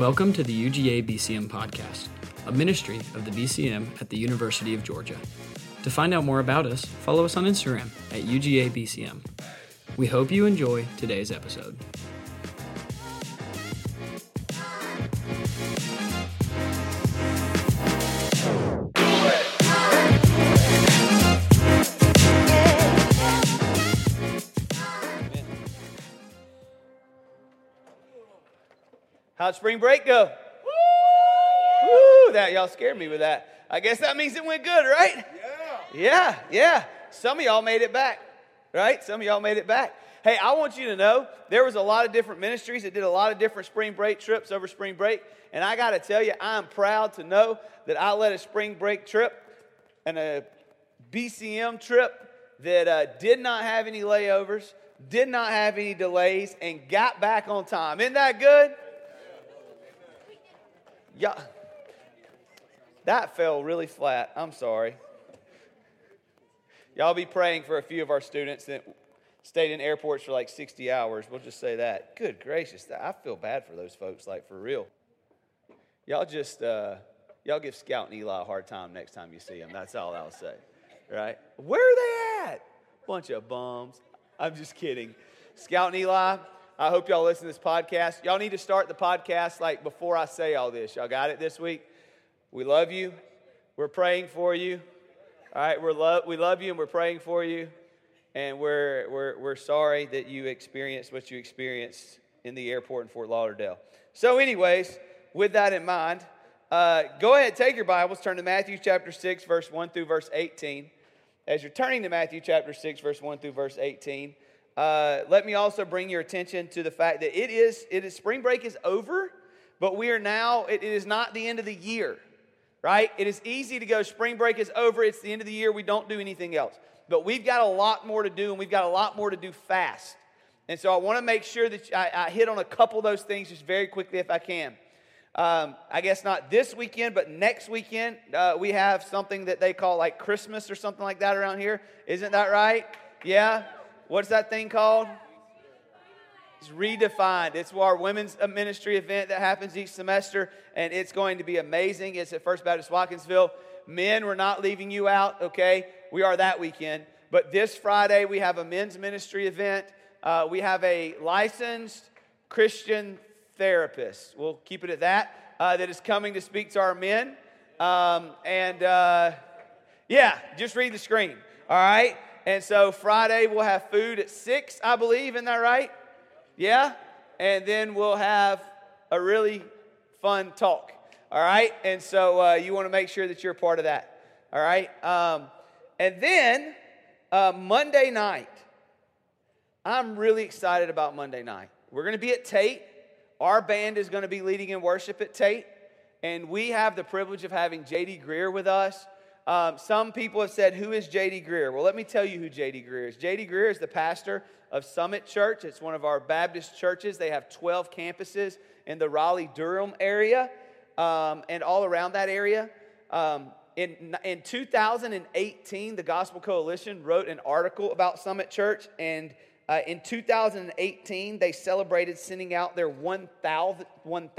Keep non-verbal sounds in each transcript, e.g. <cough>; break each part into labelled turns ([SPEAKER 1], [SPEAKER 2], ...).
[SPEAKER 1] Welcome to the UGA BCM podcast, a ministry of the BCM at the University of Georgia. To find out more about us, follow us on Instagram at UGA BCM. We hope you enjoy today's episode.
[SPEAKER 2] How'd spring break go? Woo! That y'all scared me with that. I guess that means it went good, right? Yeah. Yeah, yeah. Some of y'all made it back, right? Some of y'all made it back. Hey, I want you to know there was a lot of different ministries that did a lot of different spring break trips over spring break, and I got to tell you, I'm proud to know that I led a spring break trip and a BCM trip that uh, did not have any layovers, did not have any delays, and got back on time. Isn't that good? Yeah. That fell really flat. I'm sorry. Y'all be praying for a few of our students that stayed in airports for like 60 hours. We'll just say that. Good gracious. I feel bad for those folks, like for real. Y'all just, uh, y'all give Scout and Eli a hard time next time you see them. That's all I'll say. Right? Where are they at? Bunch of bums. I'm just kidding. Scout and Eli, I hope y'all listen to this podcast. Y'all need to start the podcast like before I say all this. Y'all got it this week? We love you. We're praying for you. All right, we're lo- we love you and we're praying for you. And we're, we're, we're sorry that you experienced what you experienced in the airport in Fort Lauderdale. So, anyways, with that in mind, uh, go ahead, take your Bibles, turn to Matthew chapter 6, verse 1 through verse 18. As you're turning to Matthew chapter 6, verse 1 through verse 18, uh, let me also bring your attention to the fact that it is, it is spring break is over, but we are now, it, is not the end of the year, right? It is easy to go, spring break is over, it's the end of the year, we don't do anything else. But we've got a lot more to do, and we've got a lot more to do fast. And so I want to make sure that I, I hit on a couple of those things just very quickly if I can. Um, I guess not this weekend, but next weekend, uh, we have something that they call like Christmas or something like that around here. Isn't that right? Yeah? What's that thing called? It's redefined. It's our women's ministry event that happens each semester, and it's going to be amazing. It's at First Baptist Watkinsville. Men, we're not leaving you out, okay? We are that weekend. But this Friday, we have a men's ministry event. Uh, we have a licensed Christian therapist. We'll keep it at that. Uh, that is coming to speak to our men. Um, and uh, yeah, just read the screen. All right. And so Friday we'll have food at six, I believe. Isn't that right? Yeah. And then we'll have a really fun talk. All right. And so uh, you want to make sure that you're part of that. All right. Um, and then uh, Monday night, I'm really excited about Monday night. We're going to be at Tate. Our band is going to be leading in worship at Tate. And we have the privilege of having JD Greear with us. Um, some people have said, Who is J.D. Greear? Well, let me tell you who J.D. Greear is. J.D. Greear is the pastor of Summit Church. It's one of our Baptist churches. They have 12 campuses in the Raleigh Durham area um, and all around that area. Um, in, in 2018, the Gospel Coalition wrote an article about Summit Church, and uh, in 2018, they celebrated sending out their 1,000th 1,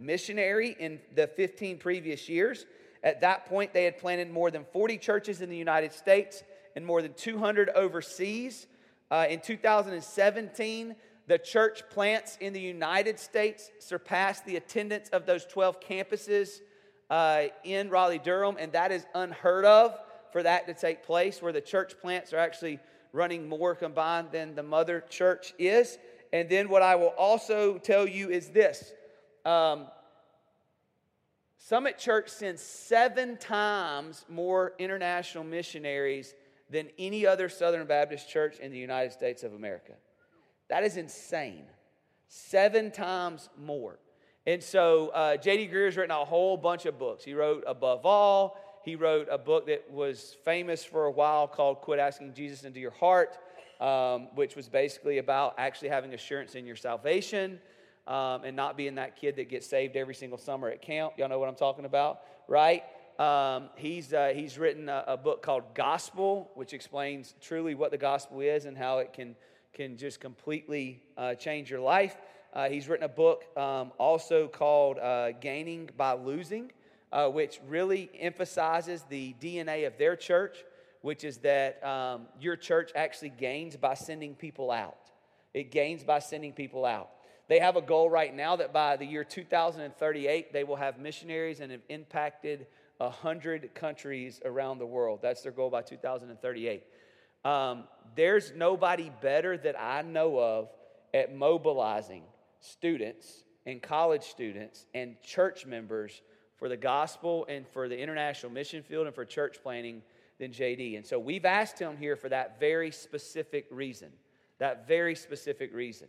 [SPEAKER 2] missionary in the 15 previous years. At that point, they had planted more than 40 churches in the United States and more than 200 overseas. Uh, in 2017, the church plants in the United States surpassed the attendance of those 12 campuses uh, in Raleigh Durham, and that is unheard of for that to take place, where the church plants are actually running more combined than the mother church is. And then, what I will also tell you is this um, Summit Church sends seven times more international missionaries than any other Southern Baptist church in the United States of America. That is insane. Seven times more. And so uh, J.D. Greear's written a whole bunch of books. He wrote Above All. He wrote a book that was famous for a while called Quit Asking Jesus Into Your Heart, um, which was basically about actually having assurance in your salvation um, and not being that kid that gets saved every single summer at camp. Y'all know what I'm talking about, right? Um, he's, uh, he's written a, a, book called Gospel, which explains truly what the gospel is and how it can, can just completely uh, change your life. Uh, he's written a book um, also called uh, Gaining by Losing, uh, which really emphasizes the DNA of their church, which is that um, your church actually gains by sending people out. It gains by sending people out. They have a goal right now that by the year 2038, they will have missionaries and have impacted 100 countries around the world. That's their goal by 2038. Um, there's nobody better that I know of at mobilizing students and college students and church members for the gospel and for the international mission field and for church planting than JD. And so we've asked him here for that very specific reason. That very specific reason.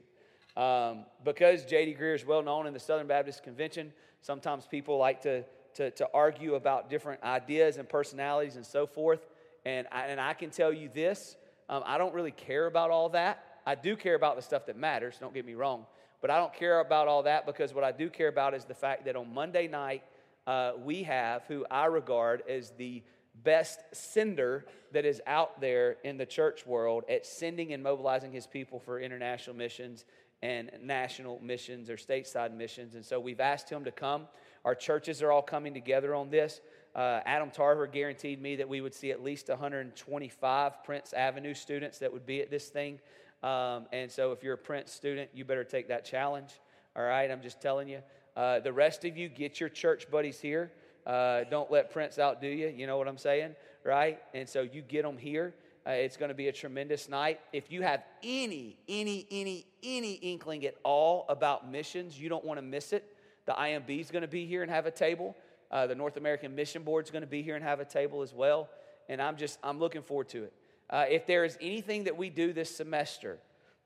[SPEAKER 2] Um, because J.D. Greear is well known in the Southern Baptist Convention, sometimes people like to, to, to argue about different ideas and personalities and so forth. And I, and I can tell you this um, I don't really care about all that. I do care about the stuff that matters, don't get me wrong. But I don't care about all that because what I do care about is the fact that on Monday night, uh, we have who I regard as the best sender that is out there in the church world at sending and mobilizing his people for international missions and national missions or stateside missions. And so we've asked him to come. Our churches are all coming together on this. Uh, Adam Tarver guaranteed me that we would see at least 125 Prince Avenue students that would be at this thing. Um, and so if you're a Prince student, you better take that challenge. All right, I'm just telling you. Uh, the rest of you, get your church buddies here. Uh, don't let Prince outdo you. You know what I'm saying? Right? And so you get them here. Uh, it's going to be a tremendous night. If you have any, any, any, any inkling at all about missions, you don't want to miss it. The IMB is going to be here and have a table. Uh, the North American Mission Board is going to be here and have a table as well. And I'm just, I'm looking forward to it. Uh, if there is anything that we do this semester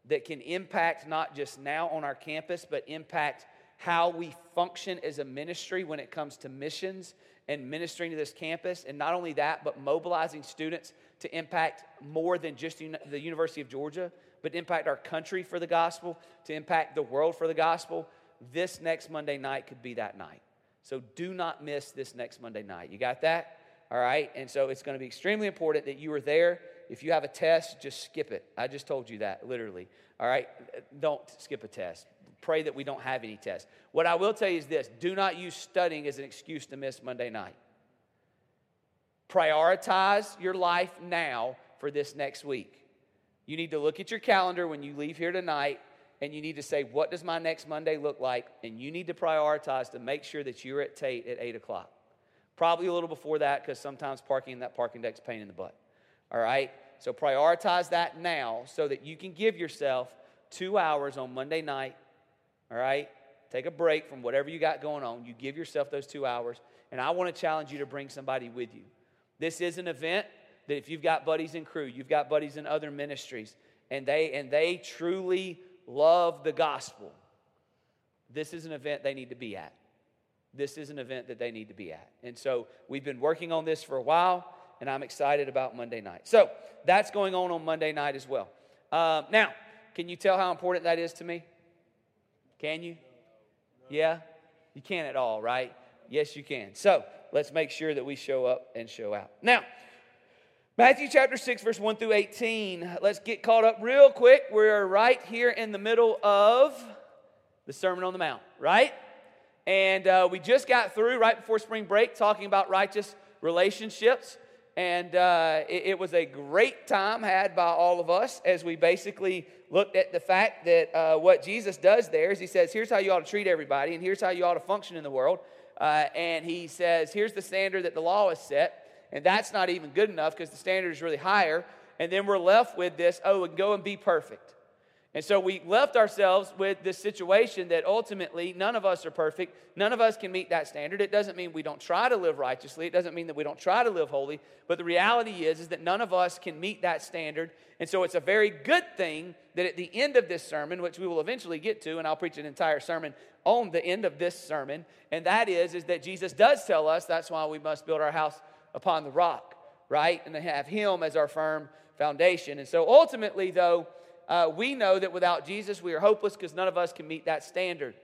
[SPEAKER 2] that can impact not just now on our campus, but impact how we function as a ministry when it comes to missions and ministering to this campus. And not only that, but mobilizing students to impact more than just the University of Georgia, but impact our country for the gospel, to impact the world for the gospel. This next Monday night could be that night. So do not miss this next Monday night. You got that? All right. And so it's going to be extremely important that you are there. If you have a test, just skip it. I just told you that, literally. All right. Don't skip a test. Pray that we don't have any tests. What I will tell you is this do not use studying as an excuse to miss Monday night. Prioritize your life now for this next week. You need to look at your calendar when you leave here tonight and you need to say, What does my next Monday look like? And you need to prioritize to make sure that you're at Tate at 8 o'clock. Probably a little before that because sometimes parking in that parking deck deck's pain in the butt. All right? So prioritize that now so that you can give yourself two hours on Monday night. All right? Take a break from whatever you got going on. You give yourself those two hours. And I want to challenge you to bring somebody with you. This is an event that if you've got buddies in Cru, you've got buddies in other ministries, and they and they truly love the gospel, this is an event they need to be at. This is an event that they need to be at. And so we've been working on this for a while, and I'm excited about Monday night. So that's going on on Monday night as well. Um, now, can you tell how important that is to me? Can you? Yeah? You can at all, right? Yes, you can. So let's make sure that we show up and show out. Now, Matthew chapter 6, verse 1 through 18. Let's get caught up real quick. We're right here in the middle of the Sermon on the Mount, right? And uh, we just got through right before spring break talking about righteous relationships. And uh, it, it, was a great time had by all of us as we basically looked at the fact that uh, what Jesus does there is he says, here's how you ought to treat everybody, and here's how you ought to function in the world. Uh, and he says, here's the standard that the law has set. And that's not even good enough because the standard is really higher. And then we're left with this oh, and go and be perfect. And so we left ourselves with this situation that ultimately none of us are perfect. None of us can meet that standard. It doesn't mean we don't try to live righteously. It doesn't mean that we don't try to live holy. But the reality is, is that none of us can meet that standard. And so it's a very good thing that at the end of this sermon, which we will eventually get to, and I'll preach an entire sermon on the end of this sermon, and that is, is that Jesus does tell us that's why we must build our house upon the rock, right? And have Him as our firm foundation. And so ultimately, though, uh, we know that without Jesus, we are hopeless because none of us can meet that standard.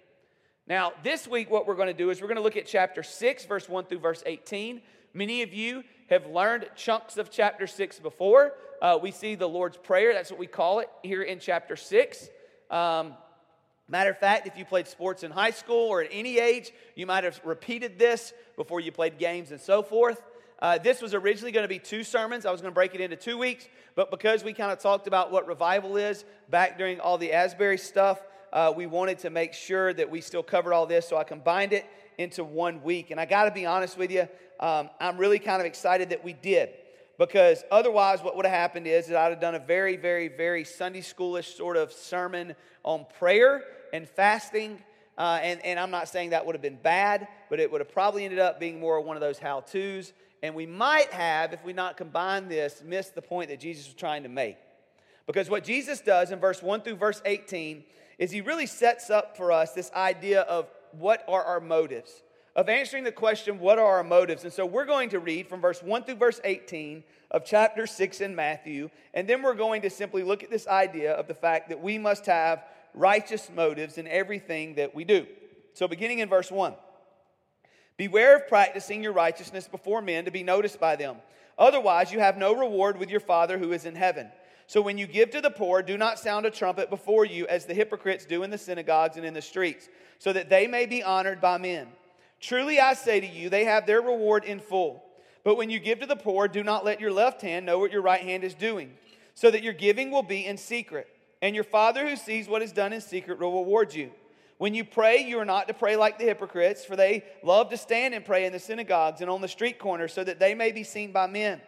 [SPEAKER 2] Now, this week, what we're going to do is we're going to look at chapter 6, verse 1 through verse 18. Many of you have learned chunks of chapter 6 before. Uh, we see the Lord's Prayer, that's what we call it here in chapter 6. Um, Matter of fact, if you played sports in high school or at any age, you might have repeated this before you played games and so forth. Uh, this was originally going to be two sermons. I was going to break it into two weeks, but because we kind of talked about what revival is back during all the Asbury stuff, uh, we wanted to make sure that we still covered all this, so I combined it into one week. And I got to be honest with you, um, I'm really kind of excited that we did because otherwise, what would have happened is that I'd have done a very, very, very Sunday schoolish sort of sermon on prayer and fasting. Uh, and, and I'm not saying that would have been bad, but it would have probably ended up being more one of those how to's. And we might have, if we not combine this, missed the point that Jesus was trying to make. Because what Jesus does in verse 1 through verse 18 is he really sets up for us this idea of what are our motives, of answering the question, what are our motives? And so we're going to read from verse 1 through verse 18 of chapter 6 in Matthew, and then we're going to simply look at this idea of the fact that we must have righteous motives in everything that we do. So, beginning in verse 1 Beware of practicing your righteousness before men to be noticed by them. Otherwise, you have no reward with your Father who is in heaven. So, when you give to the poor, do not sound a trumpet before you as the hypocrites do in the synagogues and in the streets, so that they may be honored by men. Truly, I say to you, they have their reward in full. But when you give to the poor, do not let your left hand know what your right hand is doing, so that your giving will be in secret and your Father who sees what is done in secret will reward you. When you pray, you are not to pray like the hypocrites, for they love to stand and pray in the synagogues and on the street corners so that they may be seen by men.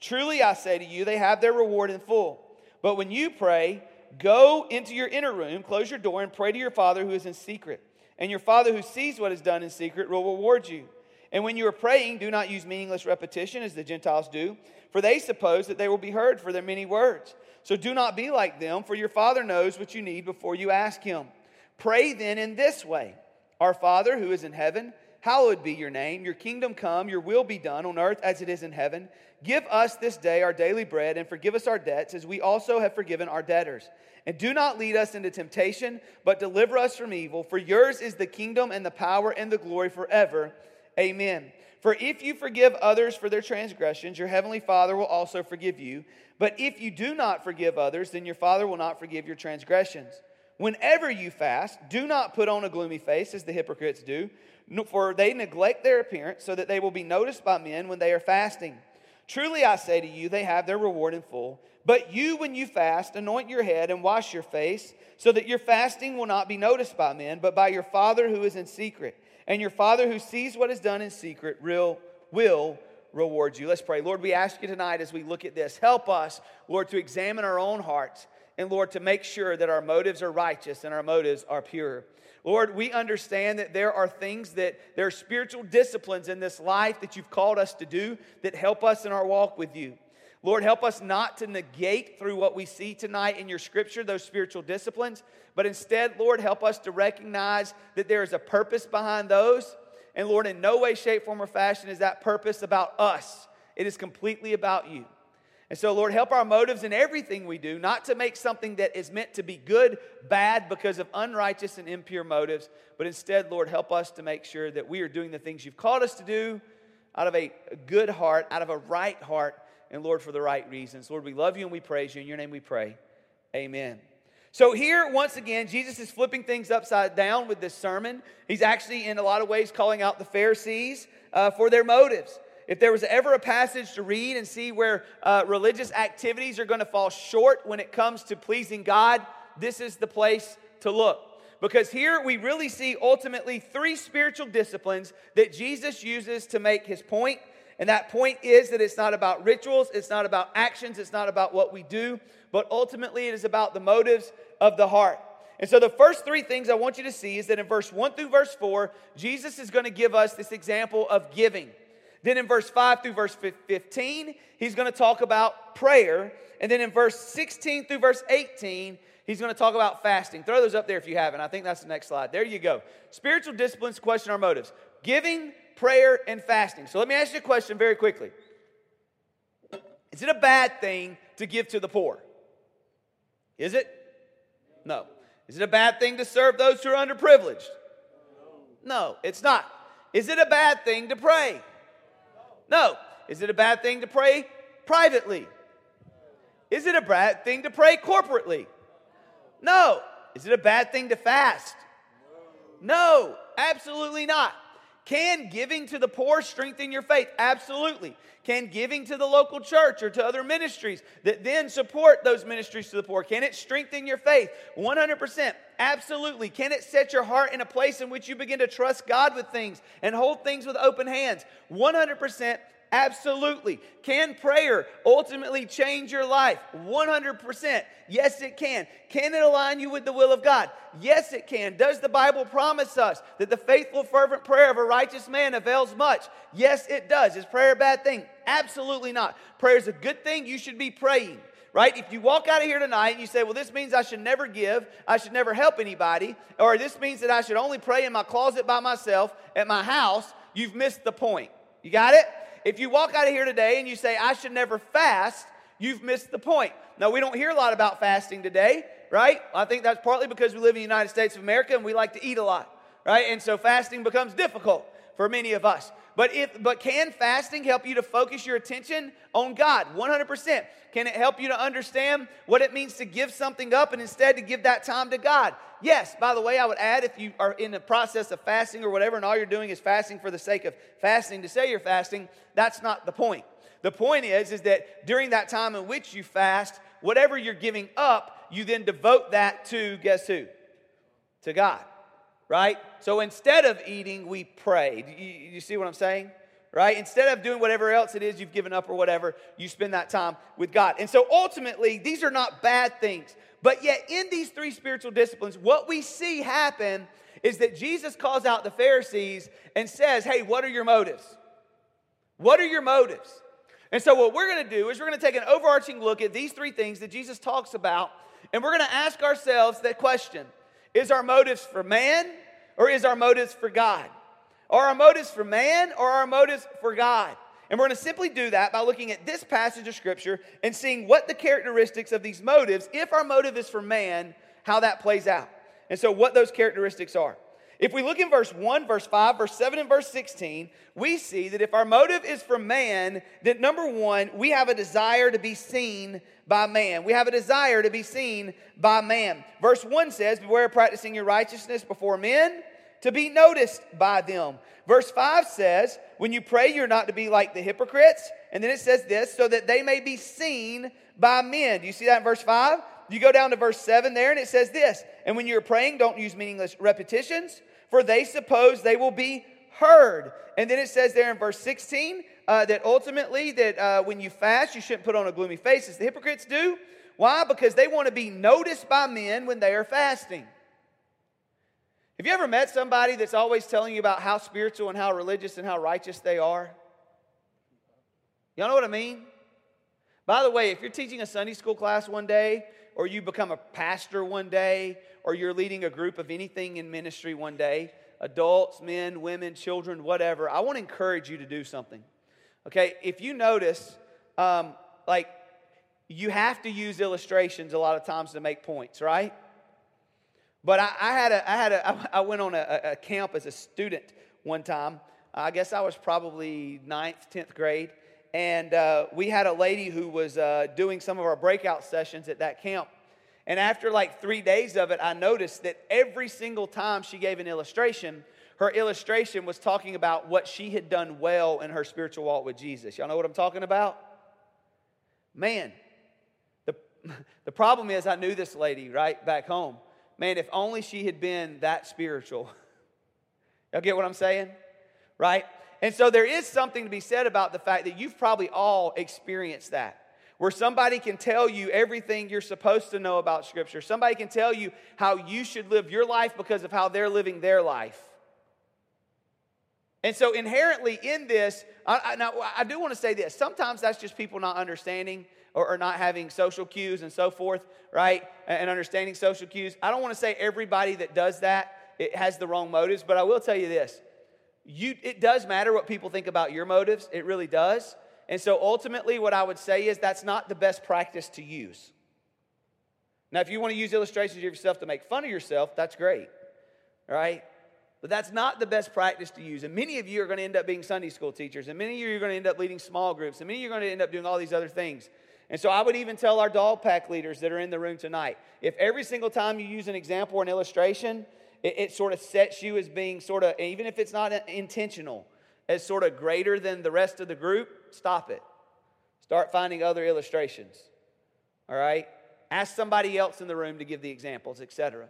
[SPEAKER 2] Truly, I say to you, they have their reward in full. But when you pray, go into your inner room, close your door, and pray to your Father who is in secret. And your Father who sees what is done in secret will reward you. And when you are praying, do not use meaningless repetition as the Gentiles do, for they suppose that they will be heard for their many words. So do not be like them, for your Father knows what you need before you ask Him. Pray then in this way Our Father who is in heaven, hallowed be your name. Your kingdom come, your will be done on earth as it is in heaven. Give us this day our daily bread, and forgive us our debts, as we also have forgiven our debtors. And do not lead us into temptation, but deliver us from evil. For yours is the kingdom and the power and the glory forever. Amen. For if you forgive others for their transgressions, your heavenly Father will also forgive you. But if you do not forgive others, then your Father will not forgive your transgressions. Whenever you fast, do not put on a gloomy face as the hypocrites do, for they neglect their appearance so that they will be noticed by men when they are fasting. Truly I say to you, they have their reward in full. But you, when you fast, anoint your head and wash your face, so that your fasting will not be noticed by men, but by your Father who is in secret and your Father who sees what is done in secret will, will reward you. Let's pray. Lord, we ask you tonight as we look at this, help us, Lord, to examine our own hearts and, Lord, to make sure that our motives are righteous and our motives are pure. Lord, we understand that there are things that there are spiritual disciplines in this life that you've called us to do that help us in our walk with you. Lord, help us not to negate through what we see tonight in your scripture, those spiritual disciplines, but instead, Lord, help us to recognize that there is a purpose behind those. And Lord, in no way, shape, form, or fashion is that purpose about us, it is completely about you. And so, Lord, help our motives in everything we do, not to make something that is meant to be good, bad because of unrighteous and impure motives, but instead, Lord, help us to make sure that we are doing the things you've called us to do out of a good heart, out of a right heart, and Lord, for the right reasons. Lord, we love you and we praise you. In your name we pray. Amen. So, here, once again, Jesus is flipping things upside down with this sermon. He's actually, in a lot of ways, calling out the Pharisees uh, for their motives. If there was ever a passage to read and see where uh, religious activities are going to fall short when it comes to pleasing God, this is the place to look. Because here we really see ultimately three spiritual disciplines that Jesus uses to make his point and that point is that it's not about rituals, it's not about actions, it's not about what we do, but ultimately it is about the motives of the heart. And so, the first three things I want you to see is that in verse 1 through verse 4, Jesus is going to give us this example of giving. Then in verse 5 through verse 15, he's going to talk about prayer. And then in verse 16 through verse 18, he's going to talk about fasting. Throw those up there if you haven't. I think that's the next slide. There you go. Spiritual disciplines question our motives. Giving, prayer, and fasting. So let me ask you a question very quickly Is it a bad thing to give to the poor? Is it? No. Is it a bad thing to serve those who are underprivileged? No, it's not. Is it a bad thing to pray? No. Is it a bad thing to pray privately? Is it a bad thing to pray corporately? No. Is it a bad thing to fast? No, absolutely not. Can giving to the poor strengthen your faith? Absolutely. Can giving to the local church or to other ministries that then support those ministries to the poor, can it strengthen your faith? 100%. Absolutely. Can it set your heart in a place in which you begin to trust God with things and hold things with open hands? 100%. Absolutely. Can prayer ultimately change your life? 100%. Yes, it can. Can it align you with the will of God? Yes, it can. Does the Bible promise us that the faithful, fervent prayer of a righteous man avails much? Yes, it does. Is prayer a bad thing? Absolutely not. Prayer is a good thing. You should be praying right? If you walk out of here tonight and you say, well, this means I should never give, I should never help anybody, or this means that I should only pray in my closet by myself at my house, you've missed the point. You got it? If you walk out of here today and you say, I should never fast, you've missed the point. Now, we don't hear a lot about fasting today, right? I think that's partly because we live in the United States of America and we like to eat a lot, right? And so fasting becomes difficult for many of us. But if but can fasting help you to focus your attention on God? 100%. Can it help you to understand what it means to give something up and instead to give that time to God? Yes. By the way, I would add if you are in the process of fasting or whatever and all you're doing is fasting for the sake of fasting to say you're fasting, that's not the point. The point is is that during that time in which you fast, whatever you're giving up, you then devote that to guess who? To God right? So instead of eating, we pray. You, you, see what I'm saying? Right? Instead of doing whatever else it is you've given up or whatever, you spend that time with God. And so ultimately, these are not bad things. But yet, in these three spiritual disciplines, what we see happen is that Jesus calls out the Pharisees and says, Hey, what are your motives? What are your motives? And so, what we're going to do is we're going to take an overarching look at these three things that Jesus talks about, and we're going to ask ourselves that question Is our motives for man or is our motives for God? Are our motives for man or our motives for God? And we're going to simply do that by looking at this passage of Scripture and seeing what the characteristics of these motives, if our motive is for man, how that plays out. And so, what those characteristics are. If we look in verse 1, verse 5, verse 7, and verse 16, we see that if our motive is for man, then number one, we have a desire to be seen by man. We have a desire to be seen by man. Verse 1 says, Beware of practicing your righteousness before men to be noticed by them. Verse 5 says, When you pray, you're not to be like the hypocrites. And then it says this, so that they may be seen by men. Do you see that in verse 5? You go down to verse 7 there, and it says this And when you're praying, don't use meaningless repetitions, for they suppose they will be heard. And then it says there in verse 16 uh, that ultimately that uh, when you fast, you shouldn't put on a gloomy face as the hypocrites do. Why? Because they want to be noticed by men when they are fasting. Have you ever met somebody that's always telling you about how spiritual and how religious and how righteous they are? Y'all know what I mean? By the way, if you're teaching a Sunday school class one day, or you become a pastor one day, or you're leading a group of anything in ministry one day, adults, men, women, children, whatever, I want to encourage you to do something. Okay, if you notice, um, like, you have to use illustrations a lot of times to make points, right? But I, I had a, I had a, <laughs> I went on a, a camp as a student one time. I guess I was probably ninth, tenth grade, and uh, we had a lady who was uh, doing some of our breakout sessions at that camp. And after like three days of it, I noticed that every single time she gave an illustration, her illustration was talking about what she had done well in her spiritual walk with Jesus. Y'all know what I'm talking about? Man, the, <laughs> the problem is I knew this lady right back home man, if only she had been that spiritual. <laughs> Y'all get what I'm saying? Right? And so there is something to be said about the fact that you've probably all experienced that. Where somebody can tell you everything you're supposed to know about Scripture. Somebody can tell you how you should live your life because of how they're living their life. And so, inherently in this, I, I, now I do want to say this. Sometimes that's just people not understanding or, or not having social cues and so forth, right? And understanding social cues. I don't want to say everybody that does that it has the wrong motives, but I will tell you this. You, it does matter what people think about your motives. It really does. And so ultimately, what I would say is that's not the best practice to use. Now, if you want to use illustrations of yourself to make fun of yourself, that's great, right? But that's not the best practice to use. And many of you are going to end up being Sunday school teachers, and many of you are going to end up leading small groups, and many of you are going to end up doing all these other things. And so I would even tell our dog pack leaders that are in the room tonight if every single time you use an example or an illustration, it, it sort of sets you as being sort of, even if it's not intentional, as sort of greater than the rest of the group, stop it. Start finding other illustrations. All right? Ask somebody else in the room to give the examples, etc.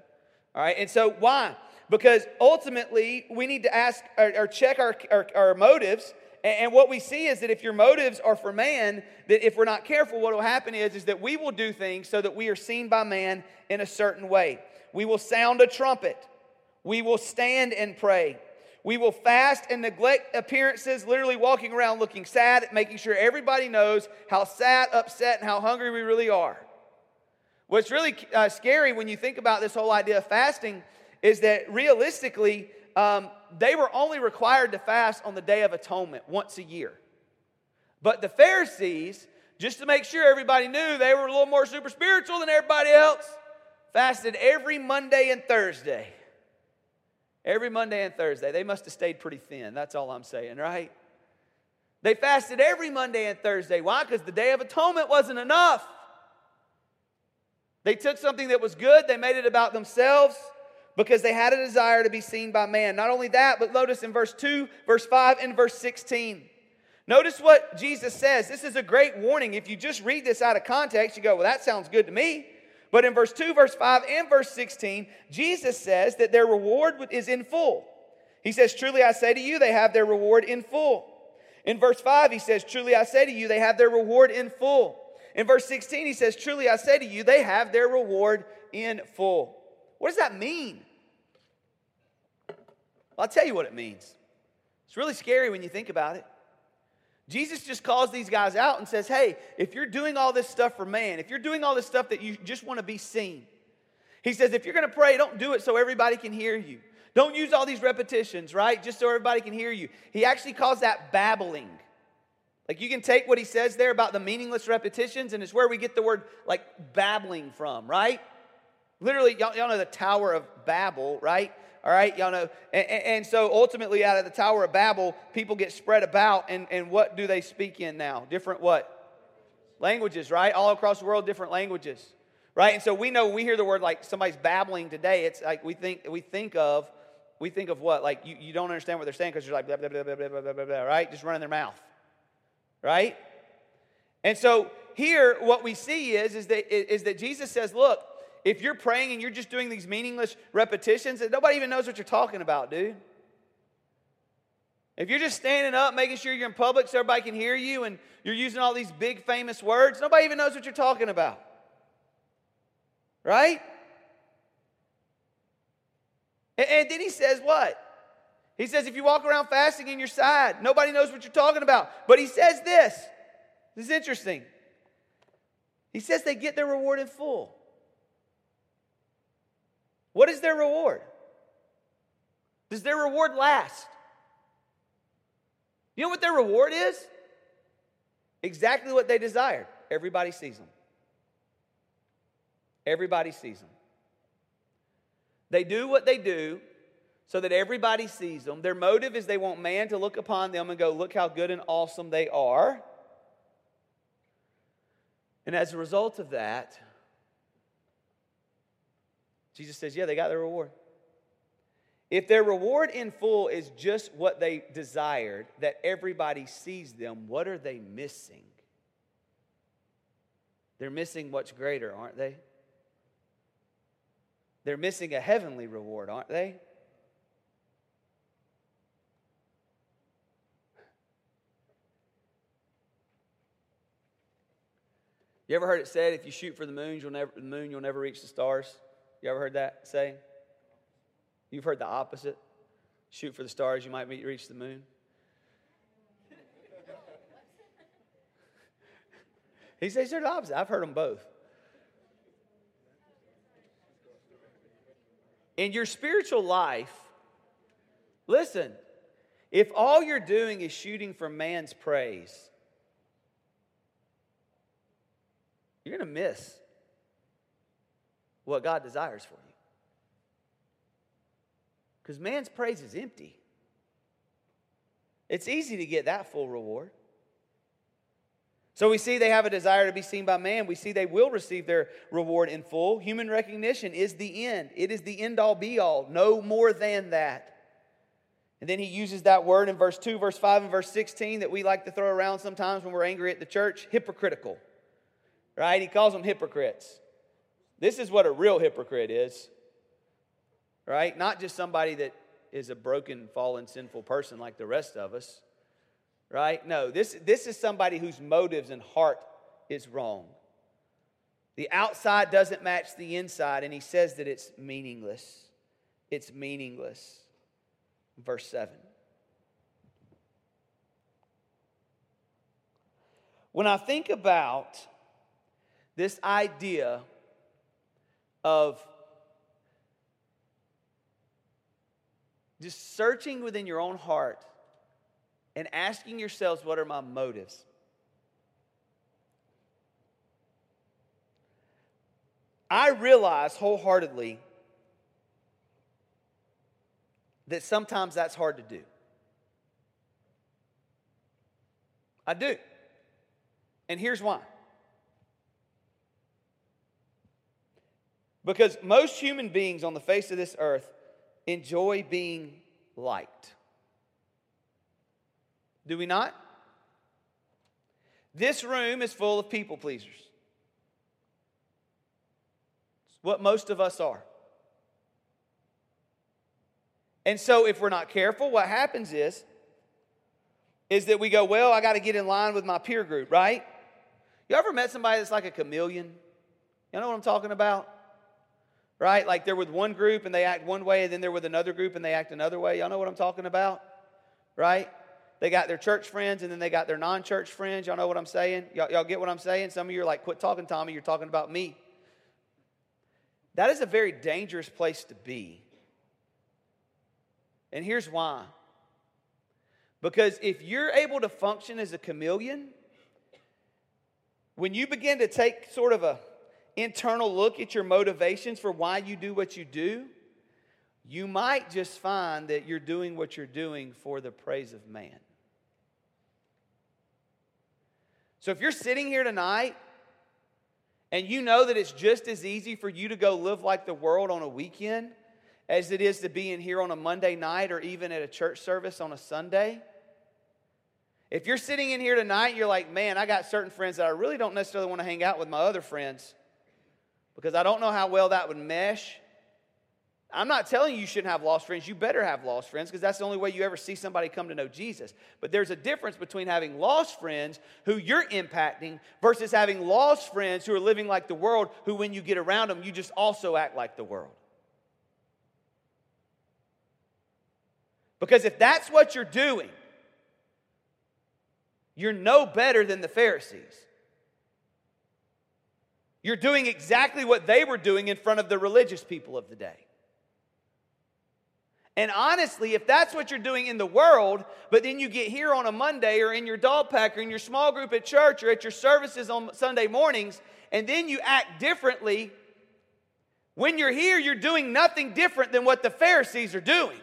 [SPEAKER 2] All right? And so why? Because ultimately, we need to ask or, or check our, our, our motives and what we see is that if your motives are for man, that if we're not careful, what will happen is, is that we will do things so that we are seen by man in a certain way. We will sound a trumpet. We will stand and pray. We will fast and neglect appearances, literally walking around looking sad, making sure everybody knows how sad, upset, and how hungry we really are. What's really uh, scary when you think about this whole idea of fasting is that realistically, um, they were only required to fast on the Day of Atonement once a year. But the Pharisees, just to make sure everybody knew they were a little more super spiritual than everybody else, fasted every Monday and Thursday. Every Monday and Thursday. They must have stayed pretty thin. That's all I'm saying, right? They fasted every Monday and Thursday. Why? Because the Day of Atonement wasn't enough. They took something that was good, they made it about themselves, because they had a desire to be seen by man. Not only that, but notice in verse 2, verse 5, and verse 16. Notice what Jesus says. This is a great warning. If you just read this out of context, you go, well, that sounds good to me. But in verse 2, verse 5, and verse 16, Jesus says that their reward is in full. He says, Truly I say to you, they have their reward in full. In verse 5, he says, Truly I say to you, they have their reward in full. In verse 16, he says, Truly I say to you, they have their reward in full. What does that mean? Well, I'll tell you what it means. It's really scary when you think about it. Jesus just calls these guys out and says, Hey, if you're doing all this stuff for man, if you're doing all this stuff that you just want to be seen, he says, if you're going to pray, don't do it so everybody can hear you. Don't use all these repetitions, right? Just so everybody can hear you. He actually calls that babbling. Like you can take what he says there about the meaningless repetitions, and it's where we get the word like babbling from, right? Literally, y'all, y'all know the Tower of Babel, right? All right, y'all know. And, and, so ultimately, out of the Tower of Babel, people get spread about, and, and what do they speak in now? Different what? Languages, right? All across the world, different languages, right? And so we know we hear the word like somebody's babbling today. It's like we think we think of we think of what like you, you don't understand what they're saying because you're like blah blah blah blah blah blah blah blah, right? Just running their mouth, right? And so here, what we see is is that is that Jesus says, look, if you're praying and you're just doing these meaningless repetitions, nobody even knows what you're talking about, dude. If you're just standing up, making sure you're in public so everybody can hear you, and you're using all these big famous words, nobody even knows what you're talking about. Right? And, and then he says what? He says, if you walk around fasting in your side, nobody knows what you're talking about. But he says this. This is interesting. He says they get their reward in full. What is their reward? Does their reward last? You know what their reward is? Exactly what they desired. Everybody sees them. Everybody sees them. They do what they do so that everybody sees them. Their motive is they want man to look upon them and go, look how good and awesome they are. And as a result of that, Jesus says, yeah, they got their reward. If their reward in full is just what they desired, that everybody sees them, what are they missing? They're missing what's greater, aren't they? They're missing a heavenly reward, aren't they? You ever heard it said, if you shoot for the moon, you'll never, the moon, you'll never reach the stars? You ever heard that saying? You've heard the opposite. Shoot for the stars, you might reach the moon. he says they're the opposite. I've heard them both. In your spiritual life, listen, if all you're doing is shooting for man's praise, you're going to miss what God desires for you. Because man's praise is empty. It's easy to get that full reward. So we see they have a desire to be seen by man. We see they will receive their reward in full. Human recognition is the end, it is the end all be all, no more than that. And then he uses that word in verse 2, verse 5, and verse 16 that we like to throw around sometimes when we're angry at the church hypocritical. Right? He calls them hypocrites. This is what a real hypocrite is. Right? Not just somebody that is a broken, fallen, sinful person like the rest of us. Right? No, this, this is somebody whose motives and heart is wrong. The outside doesn't match the inside, and he says that it's meaningless. It's meaningless verse 7. When I think about this idea of just searching within your own heart and asking yourselves, what are my motives? I realize wholeheartedly that sometimes that's hard to do. I do. And here's why. Because most human beings on the face of this earth enjoy being liked. Do we not? This room is full of people pleasers. It's what most of us are. And so if we're not careful, what happens is is that we go, well, I got to get in line with my peer group, right? You ever met somebody that's like a chameleon? You know what I'm talking about? Right? Like they're with one group and they act one way, and then they're with another group and they act another way. Y'all know what I'm talking about? Right? They got their church friends and then they got their non church friends. Y'all know what I'm saying? Y'all, y'all get what I'm saying? Some of you are like, quit talking, Tommy. You're talking about me. That is a very dangerous place to be and here's why. Because if you're able to function as a chameleon, when you begin to take sort of a internal look at your motivations for why you do what you do, you might just find that you're doing what you're doing for the praise of man. So if you're sitting here tonight and you know that it's just as easy for you to go live like the world on a weekend as it is to be in here on a Monday night or even at a church service on a Sunday. If you're sitting in here tonight, you're like, man, I got certain friends that I really don't necessarily want to hang out with my other friends because I don't know how well that would mesh. I'm not telling you you shouldn't have lost friends. You better have lost friends because that's the only way you ever see somebody come to know Jesus. But there's a difference between having lost friends who you're impacting versus having lost friends who are living like the world, who, when you get around them, you just also act like the world. Because if that's what you're doing, you're no better than the Pharisees. You're doing exactly what they were doing in front of the religious people of the day. And honestly, if that's what you're doing in the world, but then you get here on a Monday or in your dog pack or in your small group at church or at your services on Sunday mornings, and then you act differently, when you're here, you're doing nothing different than what the Pharisees are doing.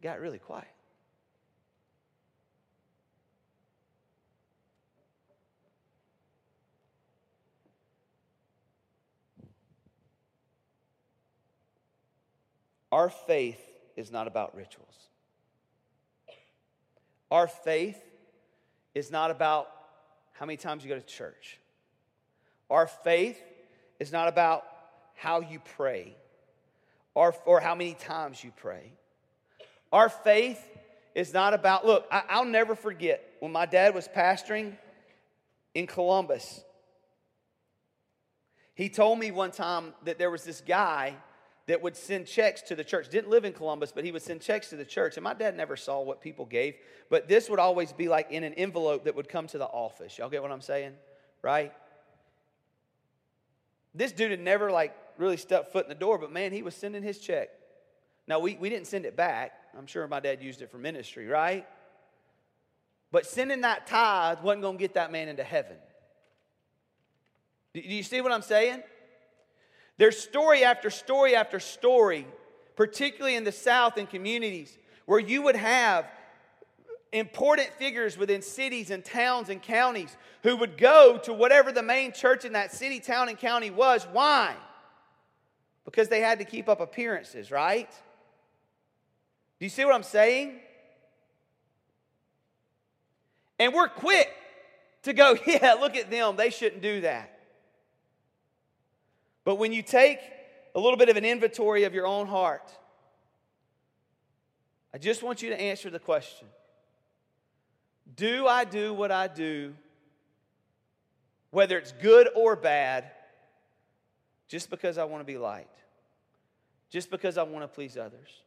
[SPEAKER 2] got really quiet. Our faith is not about rituals. Our faith is not about how many times you go to church. Our faith is not about how you pray or, or how many times you pray. Our faith is not about, look, I, will never forget when my dad was pastoring in Columbus. He told me one time that there was this guy that would send checks to the church. Didn't live in Columbus, but he would send checks to the church. And my dad never saw what people gave, but this would always be like in an envelope that would come to the office. Y'all get what I'm saying? Right? This dude had never like really stepped foot in the door, but man, he was sending his check. Now, we, we didn't send it back. I'm sure my dad used it for ministry, right? But sending that tithe wasn't going to get that man into heaven. Do you see what I'm saying? There's story after story after story, particularly in the South and communities, where you would have important figures within cities and towns and counties who would go to whatever the main church in that city, town, and county was. Why? Because they had to keep up appearances, right? Do you see what I'm saying? And we're quick to go, <laughs> yeah, look at them. They shouldn't do that. But when you take a little bit of an inventory of your own heart, I just want you to answer the question Do I do what I do, whether it's good or bad, just because I want to be liked? Just because I want to please others?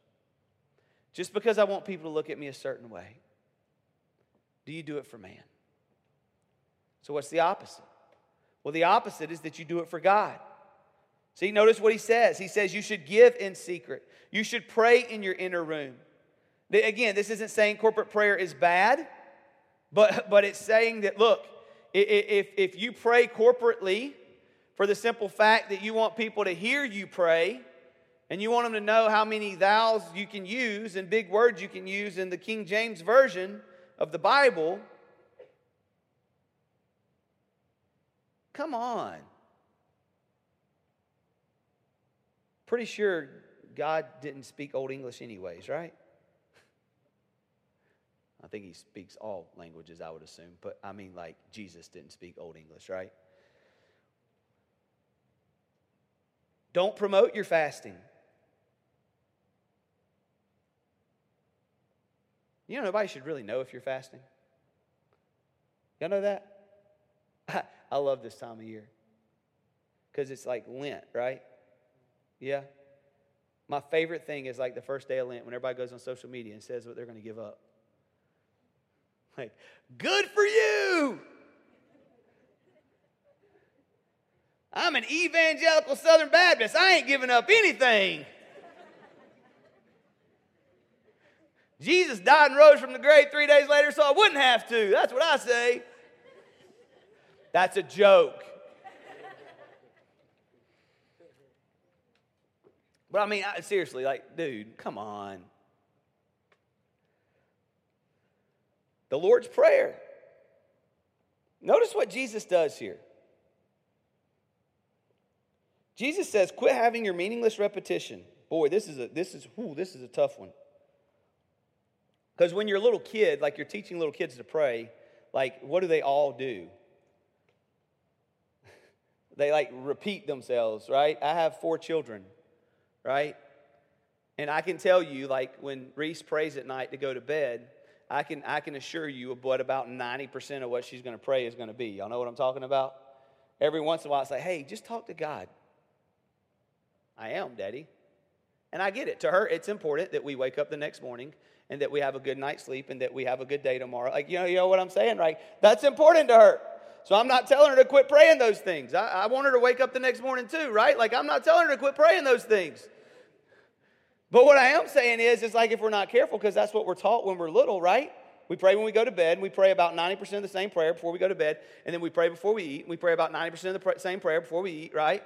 [SPEAKER 2] Just because I want people to look at me a certain way? Do you do it for man? So, what's the opposite? Well, the opposite is that you do it for God. See, notice what he says. He says you should give in secret, you should pray in your inner room. Again, this isn't saying corporate prayer is bad, but, but it's saying that, look, if, if you pray corporately for the simple fact that you want people to hear you pray, and you want them to know how many thous you can use and big words you can use in the King James Version of the Bible, come on. Pretty sure God didn't speak Old English, anyways, right? I think he speaks all languages, I would assume. But I mean, like, Jesus didn't speak Old English, right? Don't promote your fasting. You know, nobody should really know if you're fasting. Y'all know that? <laughs> I love this time of year because it's like Lent, right? Yeah. My favorite thing is like the first day of Lent when everybody goes on social media and says what they're going to give up. Like, good for you! I'm an evangelical Southern Baptist. I ain't giving up anything. Jesus died and rose from the grave three days later, so I wouldn't have to. That's what I say. That's a joke. But I mean, seriously, like, dude, come on. The Lord's Prayer. Notice what Jesus does here. Jesus says, quit having your meaningless repetition. Boy, this is a this is whoo, this is a tough one. Because when you're a little kid, like you're teaching little kids to pray, like what do they all do? <laughs> they like repeat themselves, right? I have four children right? And I can tell you, like when Reese prays at night to go to bed, I can, I can assure you what about 90% of what she's going to pray is going to be. Y'all know what I'm talking about? Every once in a while, I say, hey, just talk to God. I am, Daddy. And I get it. To her, it's important that we wake up the next morning and that we have a good night's sleep and that we have a good day tomorrow. Like, you know, you know what I'm saying, right? That's important to her. So I'm not telling her to quit praying those things. I, I want her to wake up the next morning too, right? Like, I'm not telling her to quit praying those things. But what I am saying is, it's like if we're not careful, because that's what we're taught when we're little, right? We pray when we go to bed, and we pray about 90% of the same prayer before we go to bed, and then we pray before we eat, and we pray about 90% of the same prayer before we eat, right?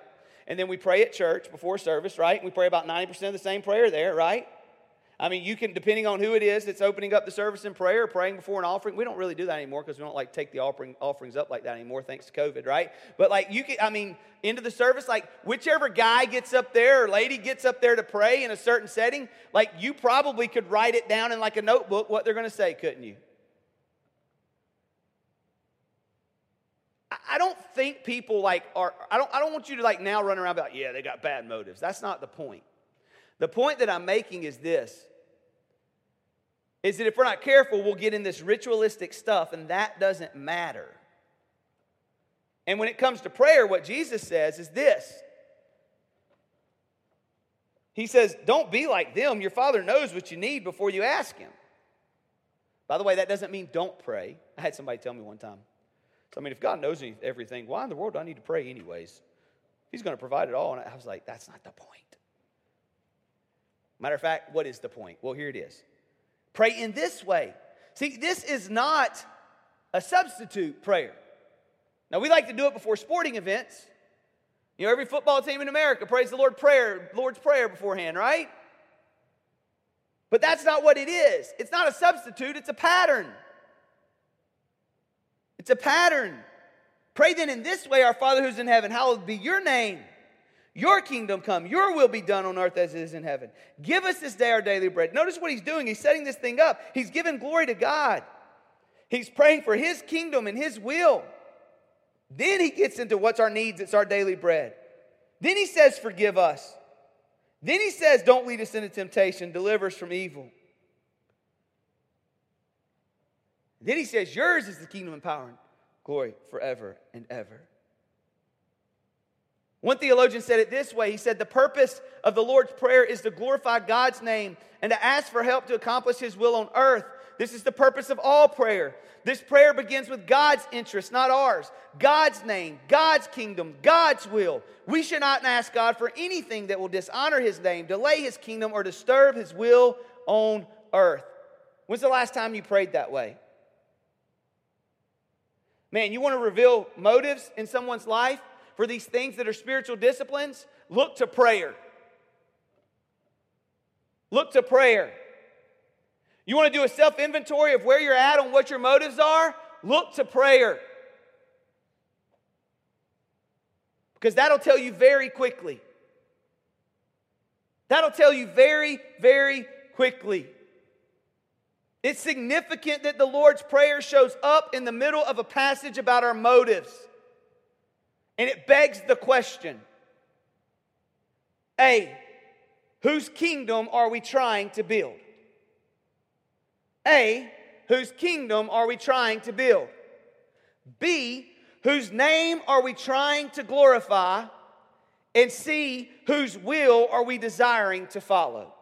[SPEAKER 2] And then we pray at church before service, right? And we pray about 90% of the same prayer there, right? I mean, you can, depending on who it is that's opening up the service in prayer, praying before an offering. We don't really do that anymore because we don't like take the offering, offerings up like that anymore, thanks to COVID, right? But like you can, I mean, into the service, like whichever guy gets up there or lady gets up there to pray in a certain setting, like you probably could write it down in like a notebook what they're going to say, couldn't you? I don't think people like are, I don't, I don't want you to like now run around like, yeah, they got bad motives. That's not the point. The point that I'm making is this is that if we're not careful, we'll get in this ritualistic stuff, and that doesn't matter. And when it comes to prayer, what Jesus says is this He says, Don't be like them. Your Father knows what you need before you ask Him. By the way, that doesn't mean don't pray. I had somebody tell me one time. So, I mean, if God knows everything, why in the world do I need to pray anyways? He's going to provide it all. And I was like, That's not the point. Matter of fact, what is the point? Well, here it is. Pray in this way. See, this is not a substitute prayer. Now, we like to do it before sporting events. You know, every football team in America prays the Lord prayer, Lord's Prayer beforehand, right? But that's not what it is. It's not a substitute, it's a pattern. It's a pattern. Pray then in this way, Our Father who's in heaven, hallowed be your name. Your kingdom come, your will be done on earth as it is in heaven. Give us this day our daily bread. Notice what he's doing. He's setting this thing up. He's giving glory to God. He's praying for his kingdom and his will. Then he gets into what's our needs, it's our daily bread. Then he says, Forgive us. Then he says, Don't lead us into temptation, deliver us from evil. Then he says, Yours is the kingdom and power and glory forever and ever. One theologian said it this way He said, The purpose of the Lord's Prayer is to glorify God's name and to ask for help to accomplish His will on earth. This is the purpose of all prayer. This prayer begins with God's interest, not ours. God's name, God's kingdom, God's will. We should not ask God for anything that will dishonor His name, delay His kingdom, or disturb His will on earth. When's the last time you prayed that way? Man, you want to reveal motives in someone's life? For these things that are spiritual disciplines, look to prayer. Look to prayer. You want to do a self inventory of where you're at on what your motives are? Look to prayer. Because that'll tell you very quickly. That'll tell you very, very quickly. It's significant that the Lord's Prayer shows up in the middle of a passage about our motives. And it begs the question A, whose kingdom are we trying to build? A, whose kingdom are we trying to build? B, whose name are we trying to glorify? And C, whose will are we desiring to follow?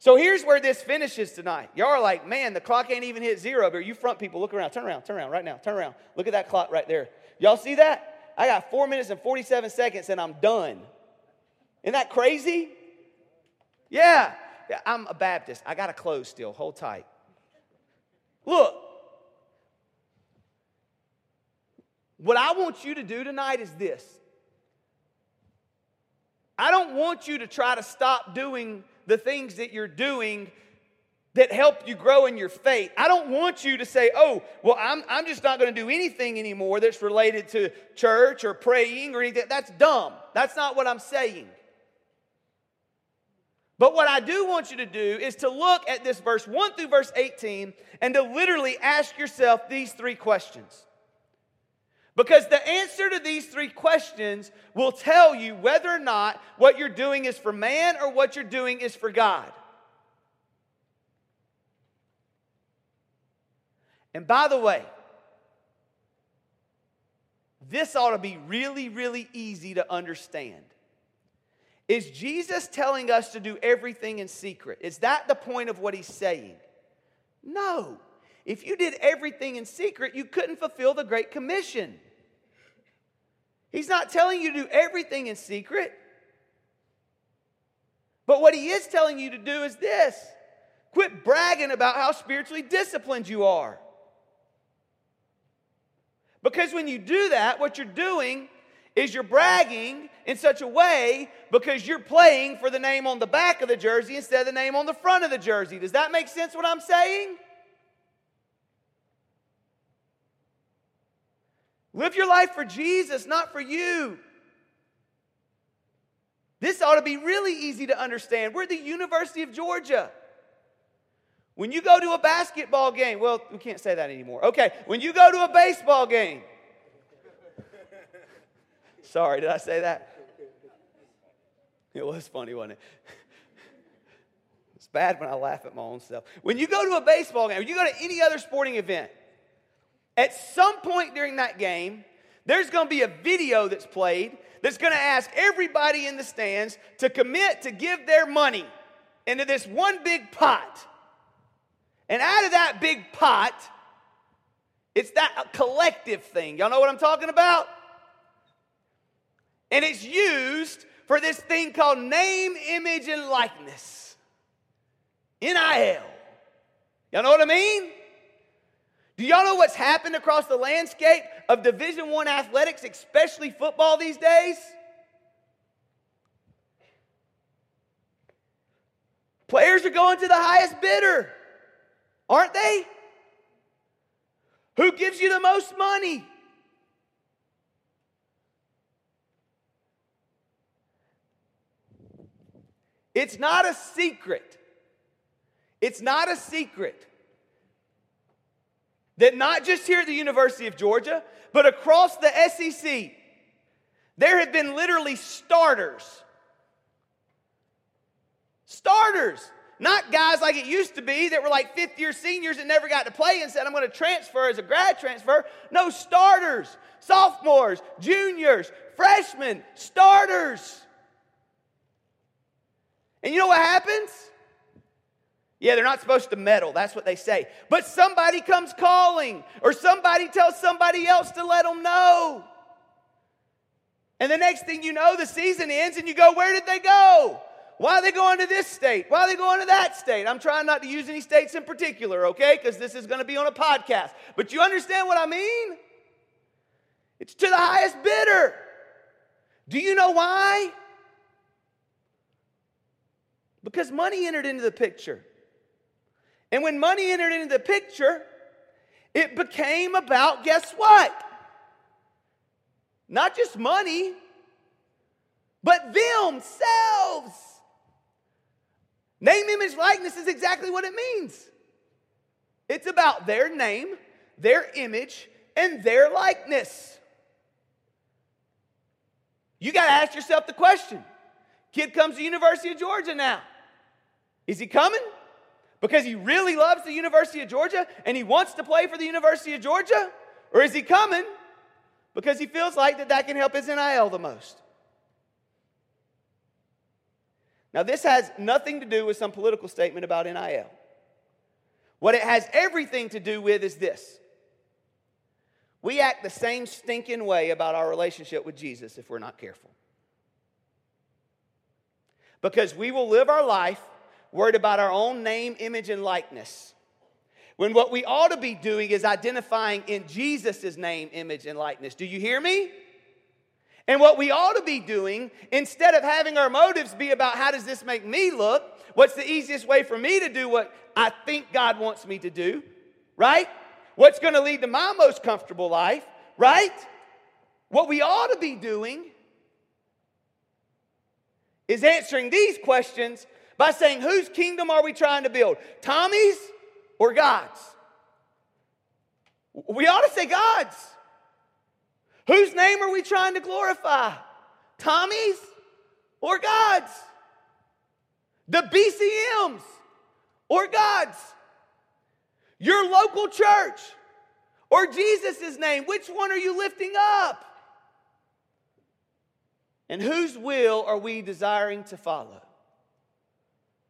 [SPEAKER 2] So here's where this finishes tonight. Y'all are like, man, the clock ain't even hit zero. But you front people, look around, turn around, turn around right now, turn around. Look at that clock right there. Y'all see that? I got four minutes and 47 seconds and I'm done. Isn't that crazy? Yeah. I'm a Baptist. I got to close still. Hold tight. Look. What I want you to do tonight is this. I don't want you to try to stop doing the things that you're doing that help you grow in your faith. I don't want you to say, oh, well, I'm, I'm just not going to do anything anymore that's related to church or praying or anything. That's dumb. That's not what I'm saying. But what I do want you to do is to look at this verse 1 through verse 18 and to literally ask yourself these three questions. Because the answer to these three questions will tell you whether or not what you're doing is for man or what you're doing is for God. And by the way, this ought to be really, really easy to understand. Is Jesus telling us to do everything in secret? Is that the point of what he's saying? No. If you did everything in secret, you couldn't fulfill the Great Commission. He's not telling you to do everything in secret. But what he is telling you to do is this quit bragging about how spiritually disciplined you are. Because when you do that, what you're doing is you're bragging in such a way because you're playing for the name on the back of the jersey instead of the name on the front of the jersey. Does that make sense what I'm saying? Live your life for Jesus, not for you. This ought to be really easy to understand. We're the University of Georgia. When you go to a basketball game, well, we can't say that anymore. Okay, when you go to a baseball game, <laughs> sorry, did I say that? It was funny, wasn't it? <laughs> It's bad when I laugh at my own self. When you go to a baseball game, when you go to any other sporting event, at some point during that game, there's going to be a video that's played that's going to ask everybody in the stands to commit to give their money into this one big pot. And out of that big pot, it's that collective thing. Y'all know what I'm talking about? And it's used for this thing called name, image, and likeness. NIL. Y'all know what I mean? Do y'all know what's happened across the landscape of Division One athletics, especially football these days? Players are going to the highest bidder, aren't they? Who gives you the most money? It's not a secret. It's not a secret that not just here at the University of Georgia, but across the SEC, there have been literally starters. Starters. Not guys like it used to be that were like fifth year seniors that never got to play and said, I'm going to transfer as a grad transfer. No, starters, sophomores, juniors, freshmen, starters. And you know what happens? Yeah, they're not supposed to meddle. That's what they say. But somebody comes calling, or somebody tells somebody else to let them know. And the next thing you know, the season ends, and you go, Where did they go? Why are they going to this state? Why are they going to that state? I'm trying not to use any states in particular, okay? Because this is going to be on a podcast. But you understand what I mean? It's to the highest bidder. Do you know why? Because money entered into the picture. And when money entered into the picture, it became about guess what? Not just money, but themselves. Name, image, likeness is exactly what it means. It's about their name, their image, and their likeness. You got to ask yourself the question kid comes to University of Georgia now. Is he coming? Because he really loves the University of Georgia and he wants to play for the University of Georgia? Or is he coming because he feels like that that can help his NIL the most? Now, this has nothing to do with some political statement about NIL. What it has everything to do with is this we act the same stinking way about our relationship with Jesus if we're not careful. Because we will live our life worried about our own name, image, and likeness. When what we ought to be doing is identifying in Jesus' name, image, and likeness. Do you hear me? And what we ought to be doing, instead of having our motives be about how does this make me look, what's the easiest way for me to do what I think God wants me to do, right? What's going to lead to my most comfortable life, right? What we ought to be doing is answering these questions by saying, whose kingdom are we trying to build? Tommy's or God's? We ought to say God's. Whose name are we trying to glorify? Tommy's or God's? The BCM's or God's? Your local church or Jesus' name? Which one are you lifting up? And whose will are we desiring to follow?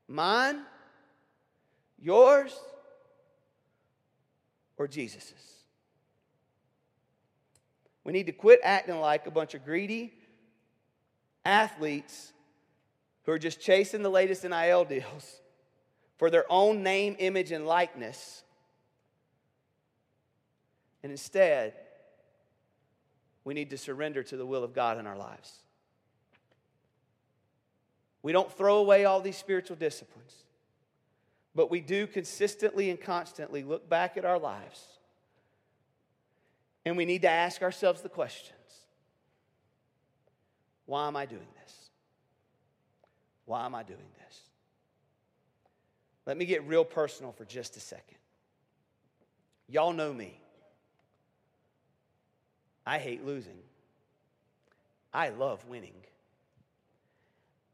[SPEAKER 2] Mine, yours, or Jesus's? We need to quit acting like a bunch of greedy athletes who are just chasing the latest NIL deals for their own name, image, and likeness. And instead, we need to surrender to the will of God in our lives. We don't throw away all these spiritual disciplines, but we do consistently and constantly look back at our lives and we need to ask ourselves the questions Why am I doing this? Why am I doing this? Let me get real personal for just a second. Y'all know me. I hate losing. I love winning.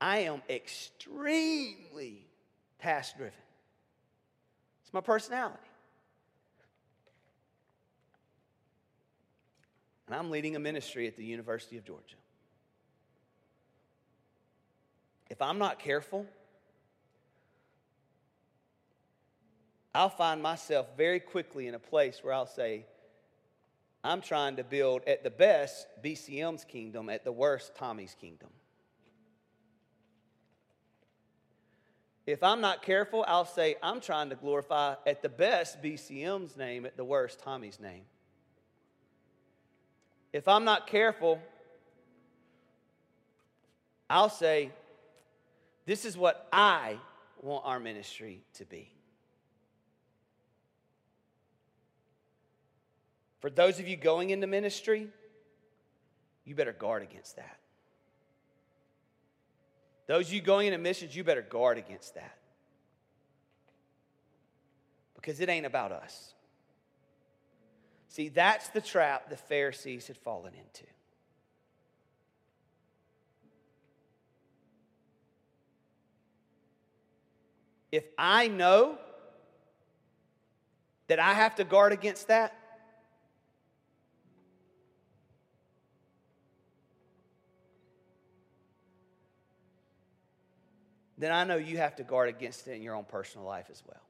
[SPEAKER 2] I am extremely task driven. It's my personality. And I'm leading a ministry at the University of Georgia. If I'm not careful, I'll find myself very quickly in a place where I'll say, I'm trying to build, at the best, BCM's kingdom, at the worst, Tommy's kingdom. If I'm not careful, I'll say, I'm trying to glorify, at the best, BCM's name, at the worst, Tommy's name. If I'm not careful, I'll say, This is what I want our ministry to be. For those of you going into ministry, you better guard against that. Those you going into missions, you better guard against that. Because it ain't about us. See, that's the trap the Pharisees had fallen into. If I know that I have to guard against that, then I know you have to guard against it in your own personal life as well.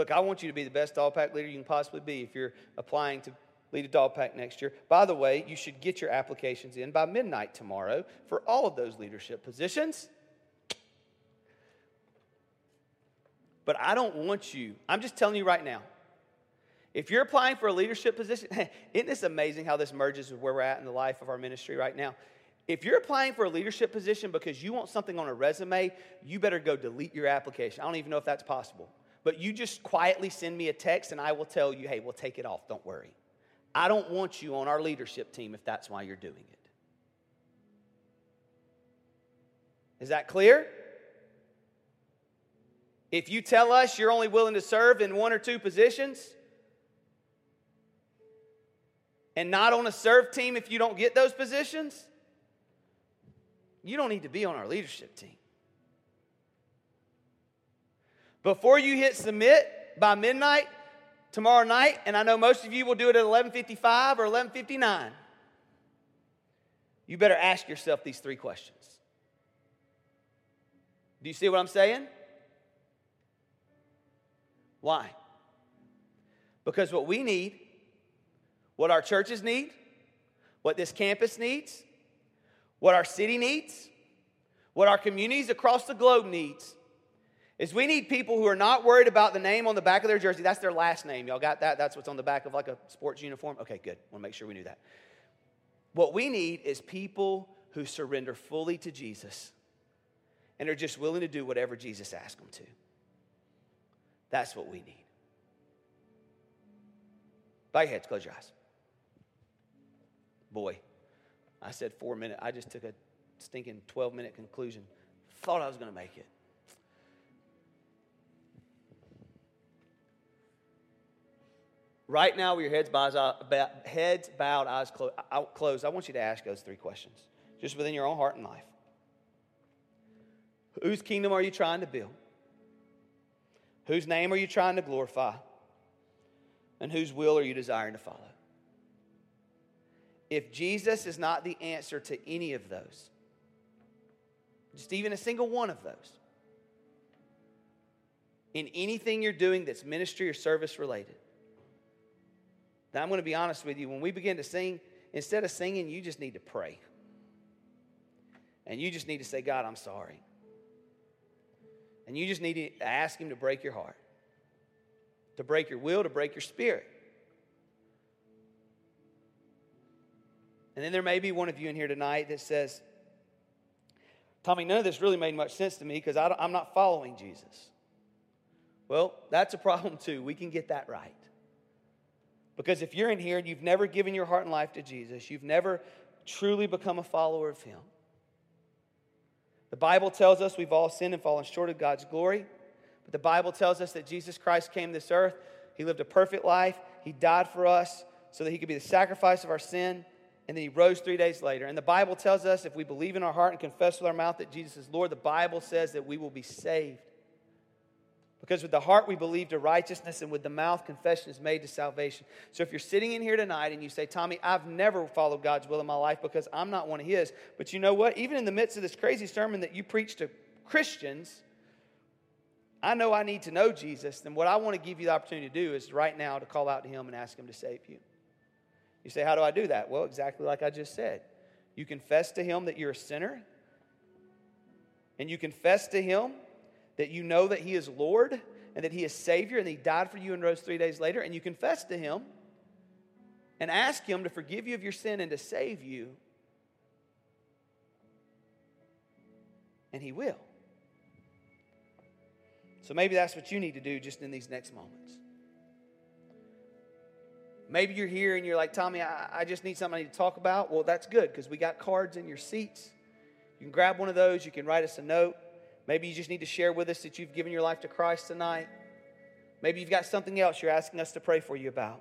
[SPEAKER 2] Look, I want you to be the best dog pack leader you can possibly be if you're applying to lead a dog pack next year. By the way, you should get your applications in by midnight tomorrow for all of those leadership positions. But I don't want you, I'm just telling you right now, if you're applying for a leadership position, <laughs> isn't this amazing how this merges with where we're at in the life of our ministry right now? If you're applying for a leadership position because you want something on a resume, you better go delete your application. I don't even know if that's possible. But you just quietly send me a text and I will tell you, hey, we'll take it off. Don't worry. I don't want you on our leadership team if that's why you're doing it. Is that clear? If you tell us you're only willing to serve in one or two positions, and not on a serve team if you don't get those positions, you don't need to be on our leadership team. Before you hit submit by midnight tomorrow night, and I know most of you will do it at 11:55 or 11:59. You better ask yourself these three questions. Do you see what I'm saying? Why? Because what we need what our churches need, what this campus needs, what our city needs, what our communities across the globe needs is we need people who are not worried about the name on the back of their jersey. That's their last name. Y'all got that? That's what's on the back of like a sports uniform? Okay, good. Want to make sure we knew that. What we need is people who surrender fully to Jesus and are just willing to do whatever Jesus asks them to. That's what we need. Bow your heads, close your eyes. Boy, I said four minutes. I just took a stinking 12 minute conclusion. Thought I was going to make it. Right now, with your heads bowed, heads bowed eyes closed, I want you to ask those three questions, just within your own heart and life. Whose kingdom are you trying to build? Whose name are you trying to glorify? And whose will are you desiring to follow? if Jesus is not the answer to any of those, just even a single one of those, in anything you're doing that's ministry or service related, then I'm going to be honest with you. When we begin to sing, instead of singing, you just need to pray. And you just need to say, God, I'm sorry. And you just need to ask Him to break your heart, to break your will, to break your spirit. And then there may be one of you in here tonight that says, Tommy, none of this really made much sense to me because I'm not following Jesus. Well, that's a problem too. We can get that right. Because if you're in here and you've never given your heart and life to Jesus, you've never truly become a follower of Him. The Bible tells us we've all sinned and fallen short of God's glory. But the Bible tells us that Jesus Christ came this earth. He lived a perfect life. He died for us so that He could be the sacrifice of our sin and then he rose three days later. And the Bible tells us if we believe in our heart and confess with our mouth that Jesus is Lord, the Bible says that we will be saved. Because with the heart we believe to righteousness, and with the mouth confession is made to salvation. So if you're sitting in here tonight and you say, Tommy, I've never followed God's will in my life because I'm not one of His. But you know what? Even in the midst of this crazy sermon that you preach to Christians, I know I need to know Jesus. Then what I want to give you the opportunity to do is right now to call out to Him and ask Him to save you. You say, How do I do that? Well, exactly like I just said. You confess to Him that you're a sinner, and you confess to Him that you know that He is Lord and that He is Savior and He died for you and rose three days later, and you confess to Him and ask Him to forgive you of your sin and to save you. And He will. So maybe that's what you need to do just in these next moments. Maybe you're here and you're like, Tommy, I, I just need need to talk about. Well, that's good because we got cards in your seats. You can grab one of those, you can write us a note. Maybe you just need to share with us that you've given your life to Christ tonight. Maybe you've got something else you're asking us to pray for you about.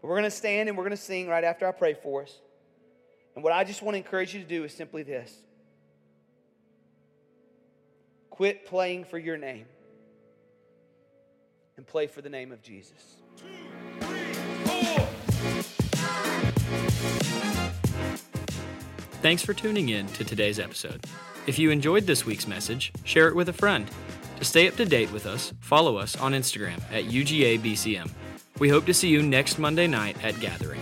[SPEAKER 2] But we're going to stand and we're going to sing right after I pray for us. And what I just want to encourage you to do is simply this quit playing for your name and play for the name of Jesus.
[SPEAKER 1] Thanks for tuning in to today's episode. If you enjoyed this week's message, share it with a friend. To stay up to date with us, follow us on Instagram at UGABCM. We hope to see you next Monday night at Gathering.